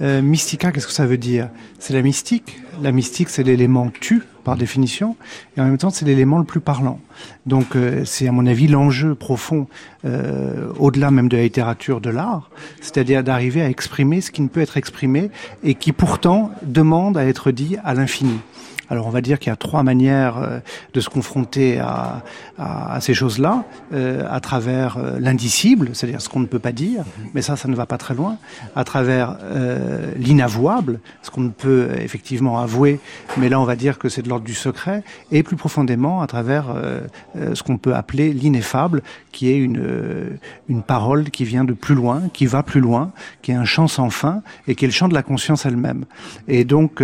Euh, mystica, qu'est-ce que ça veut dire? C'est la mystique. La mystique, c'est l'élément tu, par définition, et en même temps, c'est l'élément le plus parlant. Donc, euh, c'est à mon avis l'enjeu profond, euh, au-delà même de la littérature, de l'art, c'est-à-dire d'arriver à exprimer ce qui ne peut être exprimé et qui pourtant demande à être dit à l'infini. Alors on va dire qu'il y a trois manières euh, de se confronter à, à, à ces choses-là, euh, à travers euh, l'indicible, c'est-à-dire ce qu'on ne peut pas dire, mais ça, ça ne va pas très loin, à travers euh, l'inavouable, ce qu'on ne peut effectivement avouer, mais là on va dire que c'est de l'ordre du secret, et plus profondément à travers euh, ce qu'on peut appeler l'ineffable, qui est une, une parole qui vient de plus loin, qui va plus loin, qui est un chant sans fin, et qui est le chant de la conscience elle-même. Et donc,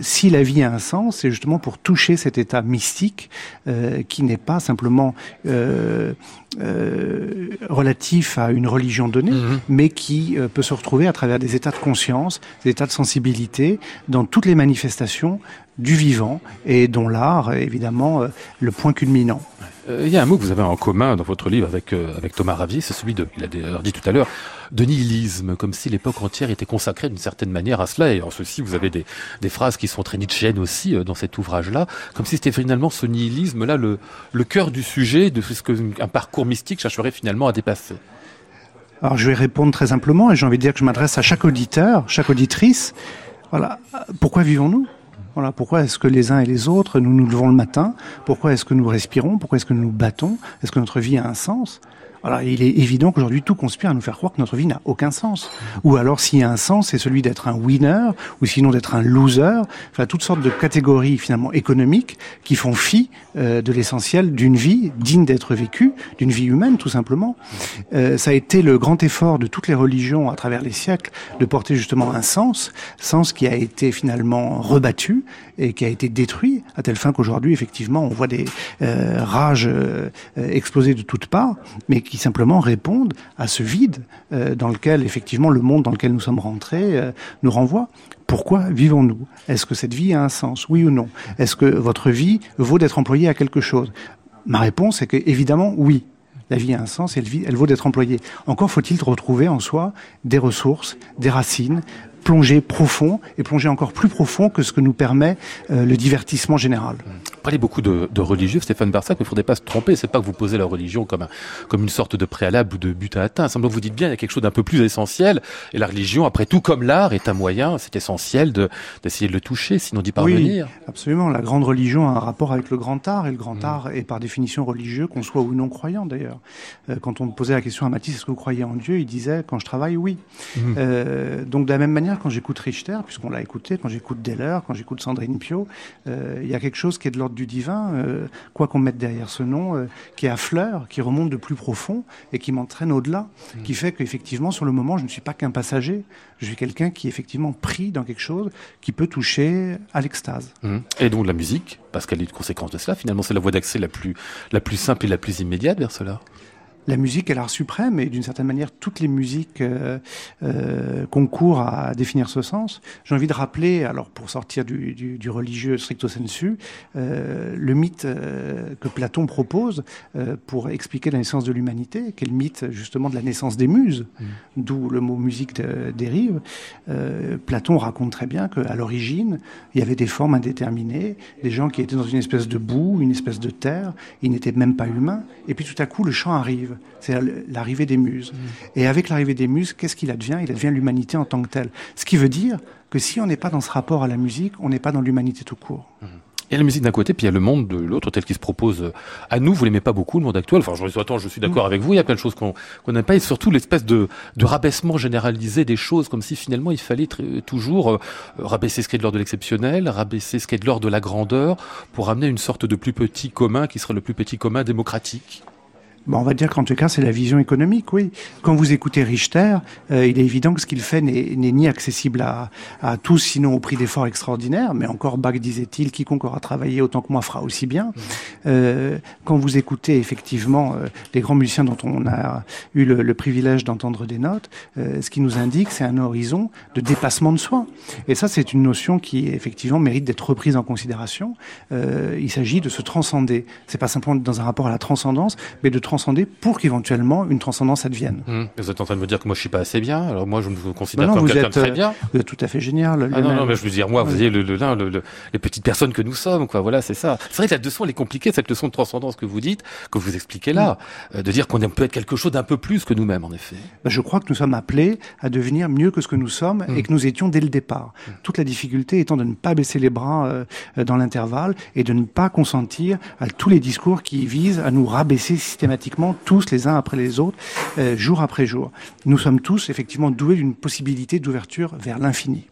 si la vie a un sens, c'est justement pour toucher cet état mystique euh, qui n'est pas simplement euh, euh, relatif à une religion donnée, Mhm. mais qui peut se retrouver à travers des états de conscience, des états de sensibilité, dans toutes les manifestations du vivant et dont l'art est évidemment le point culminant. Euh, Il y a un mot que vous avez en commun dans votre livre avec, euh, avec Thomas Ravier, c'est celui de, il a dit tout à l'heure, de nihilisme, comme si l'époque entière était consacrée d'une certaine manière à cela. Et en ceci, vous avez des, des phrases qui sont très nietzschéennes aussi euh, dans cet ouvrage-là, comme si c'était finalement ce nihilisme-là le, le cœur du sujet de ce qu'un parcours mystique chercherait finalement à dépasser. Alors je vais répondre très simplement et j'ai envie de dire que je m'adresse à chaque auditeur, chaque auditrice. Voilà, pourquoi vivons-nous? Voilà, pourquoi est-ce que les uns et les autres, nous nous levons le matin? Pourquoi est-ce que nous respirons? Pourquoi est-ce que nous nous battons? Est-ce que notre vie a un sens? Alors, il est évident qu'aujourd'hui, tout conspire à nous faire croire que notre vie n'a aucun sens. Ou alors, s'il y a un sens, c'est celui d'être un winner, ou sinon d'être un loser. Enfin, toutes sortes de catégories, finalement, économiques, qui font fi euh, de l'essentiel d'une vie digne d'être vécue, d'une vie humaine, tout simplement. Euh, ça a été le grand effort de toutes les religions à travers les siècles de porter justement un sens, sens qui a été finalement rebattu et qui a été détruit, à telle fin qu'aujourd'hui, effectivement, on voit des euh, rages exploser de toutes parts, mais qui simplement répondent à ce vide euh, dans lequel, effectivement, le monde dans lequel nous sommes rentrés euh, nous renvoie. Pourquoi vivons-nous? Est-ce que cette vie a un sens? Oui ou non? Est-ce que votre vie vaut d'être employée à quelque chose? Ma réponse est que, évidemment, oui. La vie a un sens et elle, elle vaut d'être employée. Encore faut-il retrouver en soi des ressources, des racines, plonger profond et plonger encore plus profond que ce que nous permet euh, le divertissement général. Vous parlez beaucoup de, de religieux, Stéphane Barsac, mais il ne faudrait pas se tromper. C'est pas que vous posez la religion comme, un, comme une sorte de préalable ou de but à atteindre. Simplement, vous dites bien, il y a quelque chose d'un peu plus essentiel. Et la religion, après tout, comme l'art, est un moyen, c'est essentiel de, d'essayer de le toucher, sinon d'y parvenir. Absolument. La grande religion a un rapport avec le grand art, et le grand art est par définition religieux, qu'on soit ou non croyant d'ailleurs. Euh, quand on posait la question à Matisse, est-ce que vous croyez en Dieu? Il disait, quand je travaille, oui. Mhm. Euh, donc de la même manière, quand j'écoute Richter, puisqu'on l'a écouté, quand j'écoute Deller, quand j'écoute Sandrine Pio, euh, il y a quelque chose qui est de l'ordre du divin, euh, quoi qu'on mette derrière ce nom, euh, qui est à fleur, qui remonte de plus profond et qui m'entraîne au-delà, qui fait qu'effectivement, sur le moment, je ne suis pas qu'un passager, je suis quelqu'un qui est effectivement pris dans quelque chose qui peut toucher à l'extase. Mhm. Et donc la musique, parce qu'elle est une conséquence de cela, finalement, c'est la voie d'accès la plus, la plus simple et la plus immédiate vers cela. La musique est l'art suprême et d'une certaine manière toutes les musiques euh, euh, concourent à définir ce sens. J'ai envie de rappeler, alors pour sortir du, du, du religieux stricto sensu, euh, le mythe que Platon propose pour expliquer la naissance de l'humanité, qui est le mythe justement de la naissance des muses, d'où le mot musique de- dérive. Platon raconte très bien qu'à l'origine, il y avait des formes indéterminées, des gens qui étaient dans une espèce de boue, une espèce de terre, ils n'étaient même pas humains, et puis tout à coup le chant arrive, c'est l'arrivée des muses. Et avec l'arrivée des muses, qu'est-ce qu'il advient? Il advient l'humanité en tant que telle. Ce qui veut dire que si on n'est pas dans ce rapport à la musique, on n'est pas dans l'humanité tout court. Il y a la musique d'un côté, puis il y a le monde de l'autre, tel qu'il se propose à nous. Vous l'aimez pas beaucoup, le monde actuel. Enfin, je, attends, je suis d'accord avec vous. Il y a plein de choses qu'on n'aime pas, et surtout l'espèce de, de rabaissement généralisé des choses, comme si finalement il fallait toujours euh, rabaisser ce qui est de l'ordre de l'exceptionnel, rabaisser ce qui est de l'ordre de la grandeur, pour amener une sorte de plus petit commun qui serait le plus petit commun démocratique. On va dire qu'en tout cas, c'est la vision économique, oui. Quand vous écoutez Richter, euh, il est évident que ce qu'il fait n'est ni accessible à, à, tous, sinon au prix d'efforts extraordinaires, mais encore Bach disait-il, quiconque aura travaillé autant que moi fera aussi bien. Mmh. Euh, quand vous écoutez effectivement euh, les grands musiciens dont on a eu le, le privilège d'entendre des notes, ce qui nous indique, c'est un horizon de dépassement de soi. Et ça, c'est une notion qui effectivement mérite d'être reprise en considération. Il s'agit de se transcender. C'est pas simplement dans un rapport à la transcendance, mais de transcender pour qu'éventuellement une transcendance advienne. Mmh. Vous êtes en train de me dire que moi je suis pas assez bien. Alors moi je me considère comme quelqu'un de très bien. Euh, vous êtes tout à fait génial. Ah non, non, mais je veux dire moi, vous voyez le, le, le, les petites personnes que nous sommes, quoi. Voilà, c'est ça. C'est vrai que la leçon elle est compliquée, cette leçon de transcendance que vous dites, que vous expliquez là, mmh. de dire qu'on peut être quelque chose d'un peu plus que nous-mêmes, en effet. Ben, je crois que nous sommes appelés à devenir mieux que ce que nous sommes mmh. et que nous étions dès le départ. Mmh. Toute la difficulté étant de ne pas baisser les bras euh, dans l'intervalle et de ne pas consentir à tous les discours qui visent à nous rabaisser systématiquement tous les uns après les autres, euh, jour après jour. Nous sommes tous effectivement doués d'une possibilité d'ouverture vers l'infini.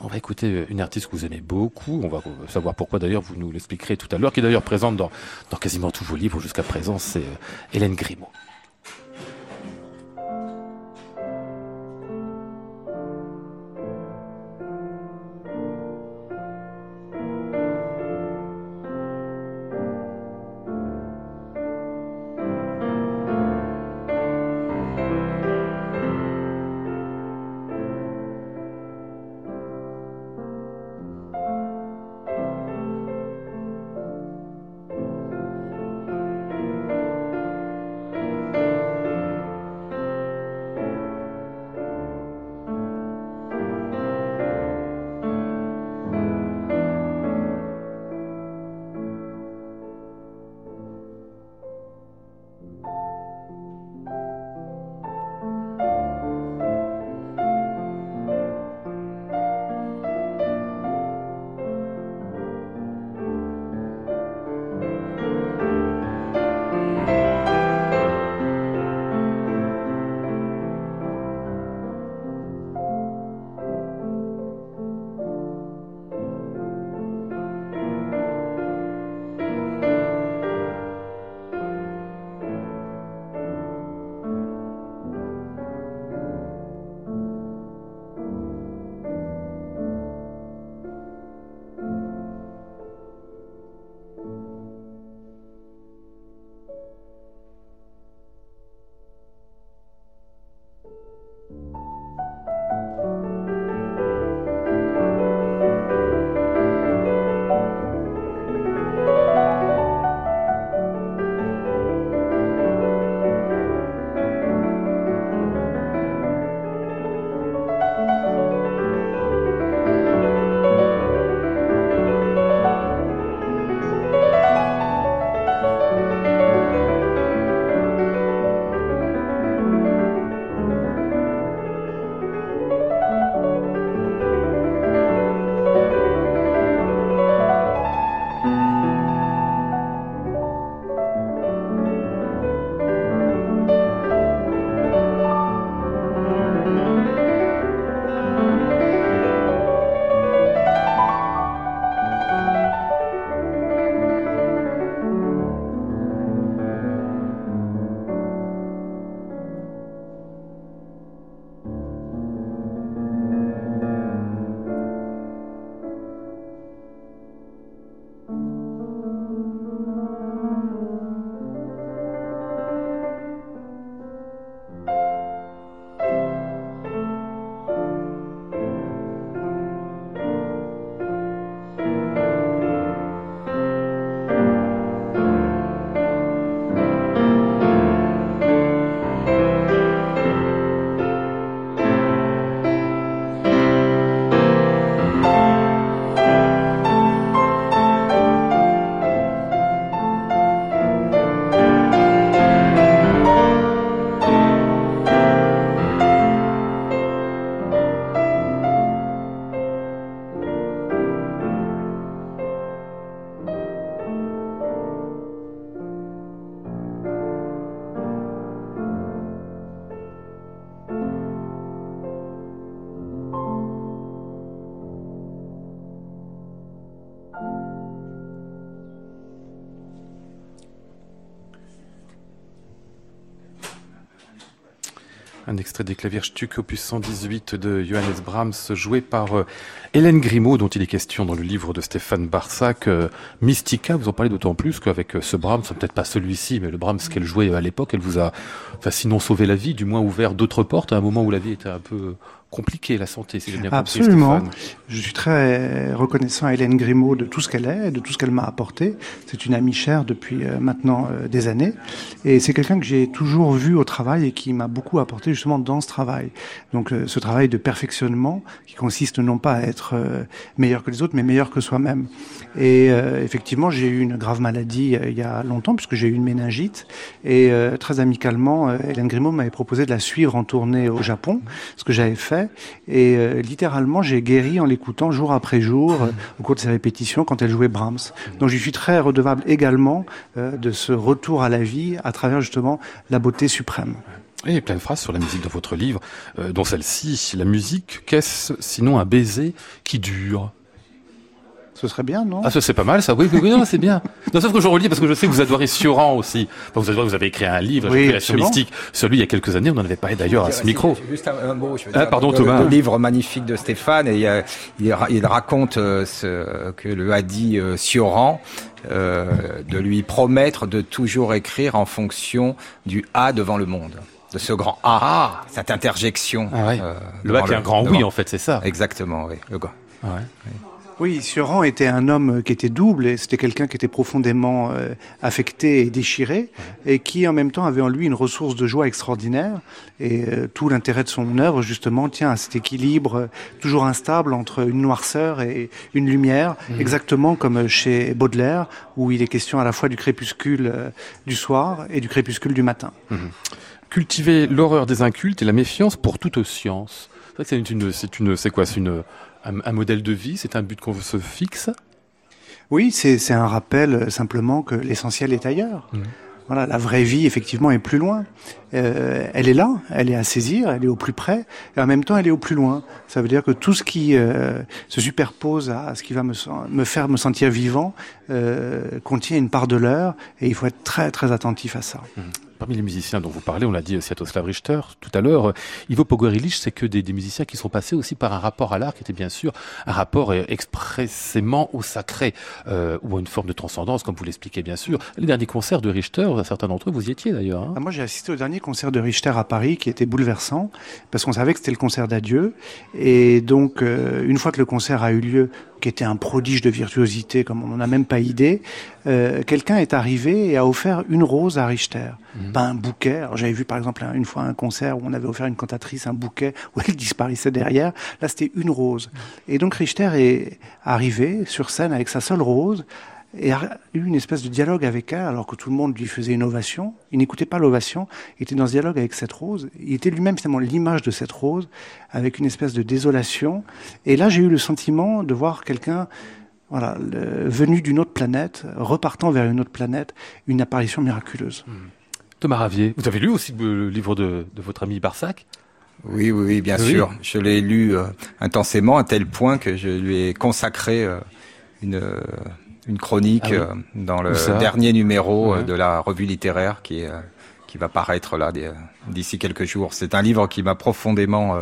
On va écouter une artiste que vous aimez beaucoup. On va savoir pourquoi d'ailleurs, vous nous l'expliquerez tout à l'heure, qui est d'ailleurs présente dans, quasiment tous vos livres jusqu'à présent, c'est euh, Hélène Grimaud. Un extrait des claviers Stuck opus 118 de Johannes Brahms, joué par euh, Hélène Grimaud, dont il est question dans le livre de Stéphane Barsac. Euh, Mystica, vous en parlez d'autant plus qu'avec euh, ce Brahms, peut-être pas celui-ci, mais le Brahms qu'elle jouait à l'époque, elle vous a, enfin, sinon sauvé la vie, du moins ouvert d'autres portes à un moment où la vie était un peu compliqué, la santé, si j'ai bien compris. Absolument. Je suis très reconnaissant à Hélène Grimaud de tout ce qu'elle est, de tout ce qu'elle m'a apporté. C'est une amie chère depuis euh, maintenant des années. Et c'est quelqu'un que j'ai toujours vu au travail et qui m'a beaucoup apporté justement dans ce travail. Donc ce travail de perfectionnement qui consiste non pas à être meilleur que les autres, mais meilleur que soi-même. Et effectivement, j'ai eu une grave maladie il y a longtemps, puisque j'ai eu une méningite. Et très amicalement, Hélène Grimaud m'avait proposé de la suivre en tournée au Japon, ce que j'avais fait et euh, littéralement, j'ai guéri en l'écoutant jour après jour euh, au cours de ses répétitions quand elle jouait Brahms. Donc je suis très redevable également euh, de ce retour à la vie à travers justement la beauté suprême. Et plein de phrases sur la musique dans votre livre, dont celle-ci, la musique, qu'est-ce sinon un baiser qui dure? Ce serait bien, non? Ah, ça c'est pas mal, ça. Oui, oui, oui, c'est bien. Non, sauf que je relis parce que je sais que vous adorez Sioran aussi. vous, avez, vous avez écrit un livre, oui, Création mystique. Celui il y a quelques années, on en avait parlé d'ailleurs à ce micro. Juste un, mot. Je veux ah, pardon, Thomas. Le, livre magnifique de Stéphane, et il, il, raconte euh, ce que le a dit euh, Sioran. Euh, de lui promettre de toujours écrire en fonction du A devant le monde de ce grand A, ah. cette interjection. Ah ouais. euh, le qui est un grand oui, en fait, c'est ça. Exactement, oui. Le gars. Ah ouais. oui. Oui, Sioran était un homme qui était double, et c'était quelqu'un qui était profondément euh, affecté et déchiré, et qui en même temps avait en lui une ressource de joie extraordinaire. Et euh, tout l'intérêt de son œuvre, justement, tient à cet équilibre euh, toujours instable entre une noirceur et une lumière, mhm. exactement comme chez Baudelaire, où il est question à la fois du crépuscule du soir et du crépuscule du matin. Mhm. Cultiver l'horreur des incultes et la méfiance pour toute science. C'est une, c'est une, c'est quoi, c'est une un, modèle de vie? C'est un but qu'on se fixe? Oui, c'est un rappel euh, simplement que l'essentiel est ailleurs. Mmh. Voilà, la vraie vie, effectivement, est plus loin. Euh, elle est là, elle est à saisir, elle est au plus près, et en même temps, elle est au plus loin. Ça veut dire que tout ce qui euh, se superpose à ce qui va me, me faire me sentir vivant euh, contient une part de l'heure, et il faut être très, très attentif à ça. Mmh. Parmi les musiciens dont vous parlez, on l'a dit Sviatoslav Richter tout à l'heure, Ivo Pogorilich, c'est que des, musiciens qui sont passés aussi par un rapport à l'art qui était bien sûr un rapport euh, expressément au sacré euh, ou à une forme de transcendance, comme vous l'expliquez bien sûr. Les derniers concerts de Richter, certains d'entre eux, vous y étiez d'ailleurs. Hein ah, moi, j'ai assisté au dernier concert de Richter à Paris qui était bouleversant parce qu'on savait que c'était le concert d'adieu et donc euh, une fois que le concert a eu lieu, qui était un prodige de virtuosité, comme on n'en a même pas idée, euh, quelqu'un est arrivé et a offert une rose à Richter. Mmh. Pas un bouquet. J'avais vu par exemple une fois un concert où on avait offert une cantatrice un bouquet où elle disparaissait derrière. Là, c'était une rose. Et donc Richter est arrivé sur scène avec sa seule rose et a eu une espèce de dialogue avec elle, alors que tout le monde lui faisait une ovation. Il n'écoutait pas l'ovation, il était dans ce dialogue avec cette rose. Il était lui-même finalement l'image de cette rose, avec une espèce de désolation. Et là, j'ai eu le sentiment de voir quelqu'un voilà, venu d'une autre planète, repartant vers une autre planète, une apparition miraculeuse. Hmm. Thomas Ravier, vous avez lu aussi le livre de, de votre ami Barsac? Oui, oui, oui, bien sûr. Je l'ai lu euh, intensément à tel point que je lui ai consacré euh, une une chronique ah euh, dans le dernier numéro euh, de la revue littéraire qui est euh, qui va paraître là d'ici quelques jours. C'est un livre qui m'a profondément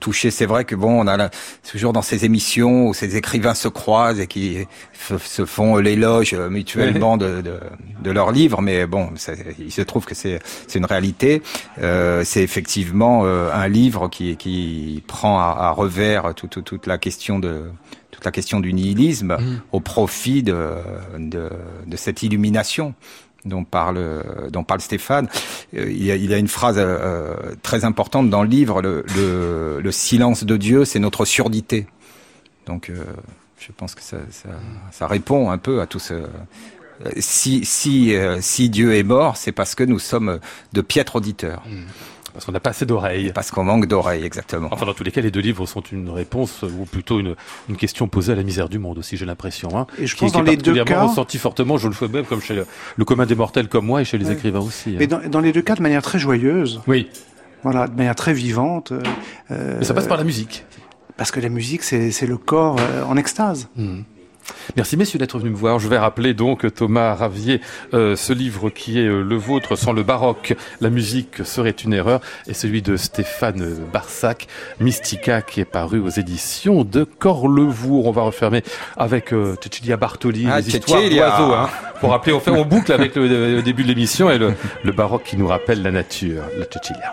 touché. C'est vrai que bon, on a toujours dans ces émissions où ces écrivains se croisent et qui se font l'éloge mutuellement de, de, de leurs livres, mais bon, il se trouve que c'est c'est une réalité. Euh, c'est effectivement un livre qui qui prend à, à revers toute toute la question de la question du nihilisme mm. au profit de, de, de, cette illumination dont parle, dont parle Stéphane. Euh, il, y a, il y a une phrase euh, très importante dans le livre, le, le, le silence de Dieu, c'est notre surdité. Donc euh, je pense que ça, ça, ça, répond un peu à tout ce... Si, si, si Dieu est mort, c'est parce que nous sommes de piètres auditeurs. Mm. Parce qu'on n'a pas assez d'oreilles. Parce qu'on manque d'oreilles, exactement. Enfin, dans tous les cas, les deux livres sont une réponse, ou plutôt une, une question posée à la misère du monde aussi, j'ai l'impression. Hein, et je pense dans les deux cas... ressenti fortement, je le fais même, comme chez le, commun des mortels comme moi et chez les écrivains aussi. Mais hein. dans, dans, les deux cas, de manière très joyeuse. Oui. Voilà, de manière très vivante. Euh, Mais ça passe par la musique. Parce que la musique, c'est le corps euh, en extase. Mmh. Merci messieurs d'être venus me voir. Je vais rappeler donc Thomas Ravier, euh, ce livre qui est euh, le vôtre sans le baroque, la musique serait une erreur, et celui de Stéphane Barsac, Mystica, qui est paru aux éditions de Corlevour. On va refermer avec euh, Cecilia Bartoli, Ah, les histoires d'oiseaux. Hein. Pour rappeler, on fait on boucle avec le, le début de l'émission et le, le baroque qui nous rappelle la nature, la Cecilia.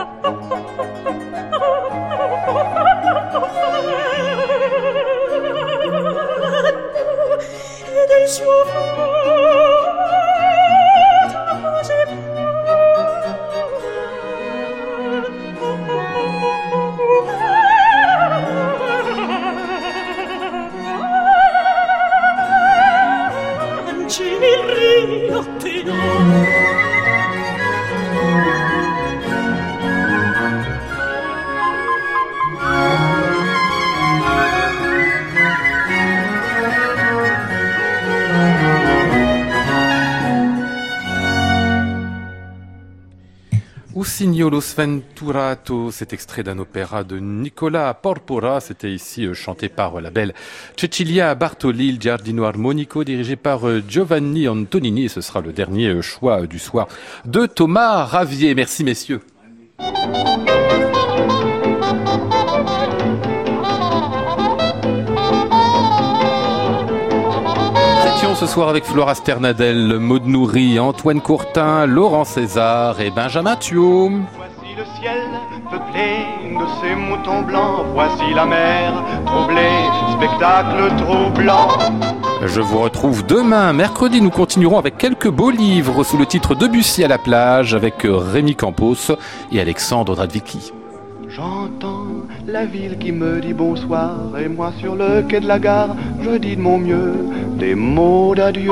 Usignolo Sventurato, cet extrait d'un opéra de Nicola Porpora, c'était ici euh, chanté par euh, la belle Cecilia Bartoli, le Giardino Armonico, dirigé par euh, Giovanni Antonini, ce sera le dernier choix du soir de Thomas Ravier. Merci messieurs. Ce soir avec Flora Sternadel, Maud Nourri, Antoine Courtin, Laurent César et Benjamin Thio. De ces moutons blancs. Voici la mer troublée, spectacle troublant. Je vous retrouve demain, mercredi. Nous continuerons avec quelques beaux livres sous le titre Debussy à la plage avec Rémi Campos et Alexandre Dradvicki. J'entends la ville qui me dit bonsoir. Et moi sur le quai de la gare, je dis de mon mieux des mots d'adieu.